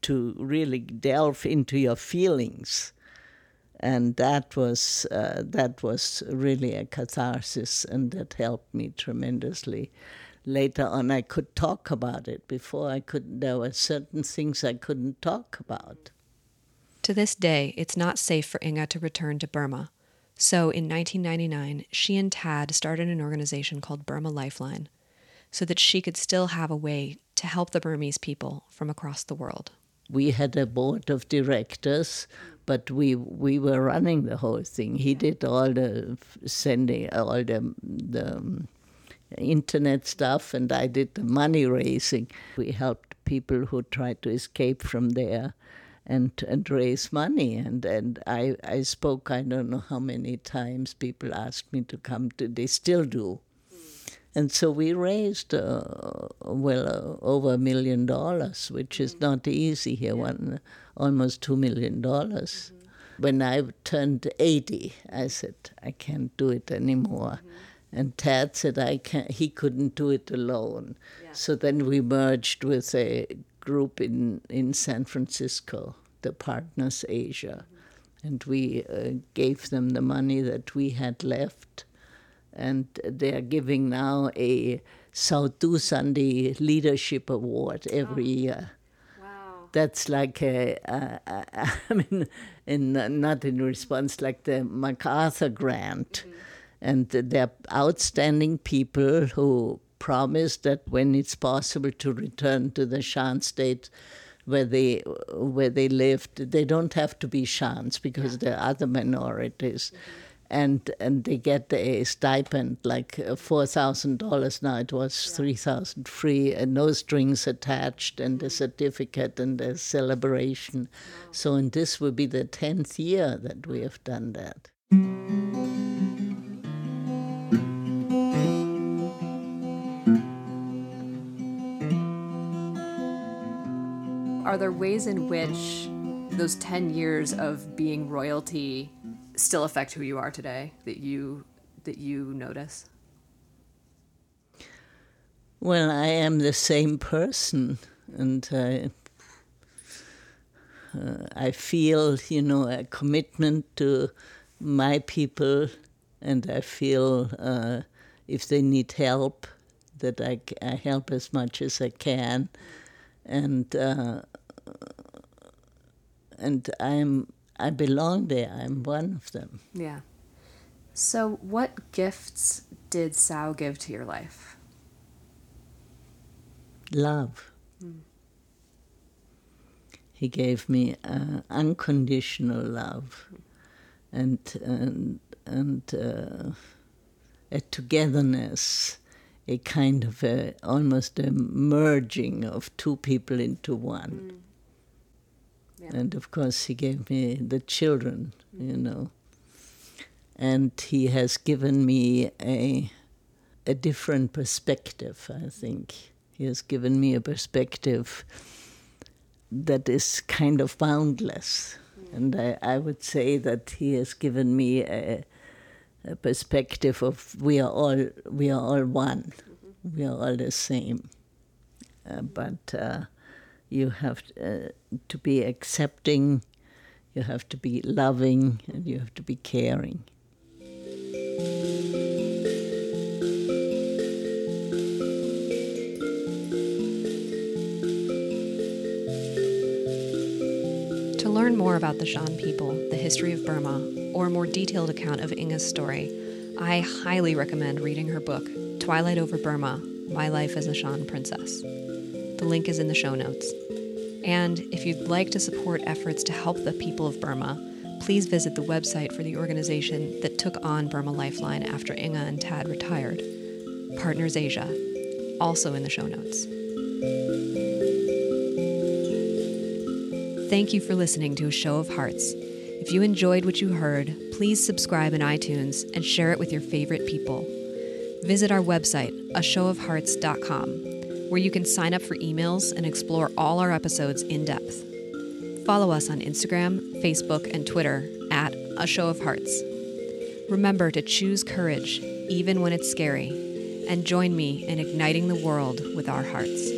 to really delve into your feelings, and that was uh, that was really a catharsis, and that helped me tremendously. Later on, I could talk about it. Before I could, there were certain things I couldn't talk about. To this day, it's not safe for Inge to return to Burma. So in 1999, she and Tad started an organization called Burma Lifeline so that she could still have a way to help the Burmese people from across the world. We had a board of directors, but we we were running the whole thing. He did all the sending, all the the um, internet stuff, and I did the money raising. We helped people who tried to escape from there and and raise money. And and I I spoke I don't know how many times people asked me to come to. They still do. And so we raised uh, well uh, over a million dollars, which is not easy here. One almost two million dollars. Mm-hmm. When I turned eighty, I said I can't do it anymore. Mm-hmm. And Tad said I can He couldn't do it alone. Yeah. So then we merged with a group in, in San Francisco, the Partners Asia. And we uh, gave them the money that we had left. And they are giving now a Sao Thusandi Leadership Award every oh. year. Wow. That's like a, a, a *laughs* I mean, in, not in response, like the MacArthur Grant. Mm-hmm. And they're outstanding people who promised that when it's possible to return to the Shan state where they where they lived, they don't have to be Shans because yeah. there are other minorities. Mm-hmm. And and they get a stipend like uh, four thousand dollars now. It was yeah. three thousand free and no strings attached, and a certificate and a celebration. Wow. So, and this will be the tenth year that we have done that. are there ways in which those 10 years of being royalty still affect who you are today that you that you notice? Well i am the same person and uh, uh, i feel you know a commitment to my people and i feel uh, if they need help that I, I help as much as i can. And uh, and I'm I belong there. I'm one of them. Yeah. So, what gifts did Sao give to your life? Love. Mm. He gave me uh, unconditional love, and and and uh, a togetherness a kind of a, almost a merging of two people into one. Mm. Yeah. And of course, he gave me the children, mm. you know. And he has given me a, a different perspective, I think. He has given me a perspective that is kind of boundless. And I, I would say that he has given me a, a perspective of we are all we are all one, mm-hmm. we are all the same. Uh, but uh, you have uh, to be accepting, you have to be loving, and you have to be caring. To learn more about the Shan people, the history of Burma, or a more detailed account of Inge's story, I highly recommend reading her book, Twilight Over Burma My Life as a Shan Princess. The link is in the show notes. And if you'd like to support efforts to help the people of Burma, please visit the website for the organization that took on Burma Lifeline after Inge and Tad retired, Partners Asia, also in the show notes. Thank you for listening to A Show of Hearts. If you enjoyed what you heard, please subscribe in iTunes and share it with your favorite people. Visit our website, ashowofhearts.com, where you can sign up for emails and explore all our episodes in depth. Follow us on Instagram, Facebook, and Twitter at A Show of Hearts. Remember to choose courage, even when it's scary, and join me in igniting the world with our hearts.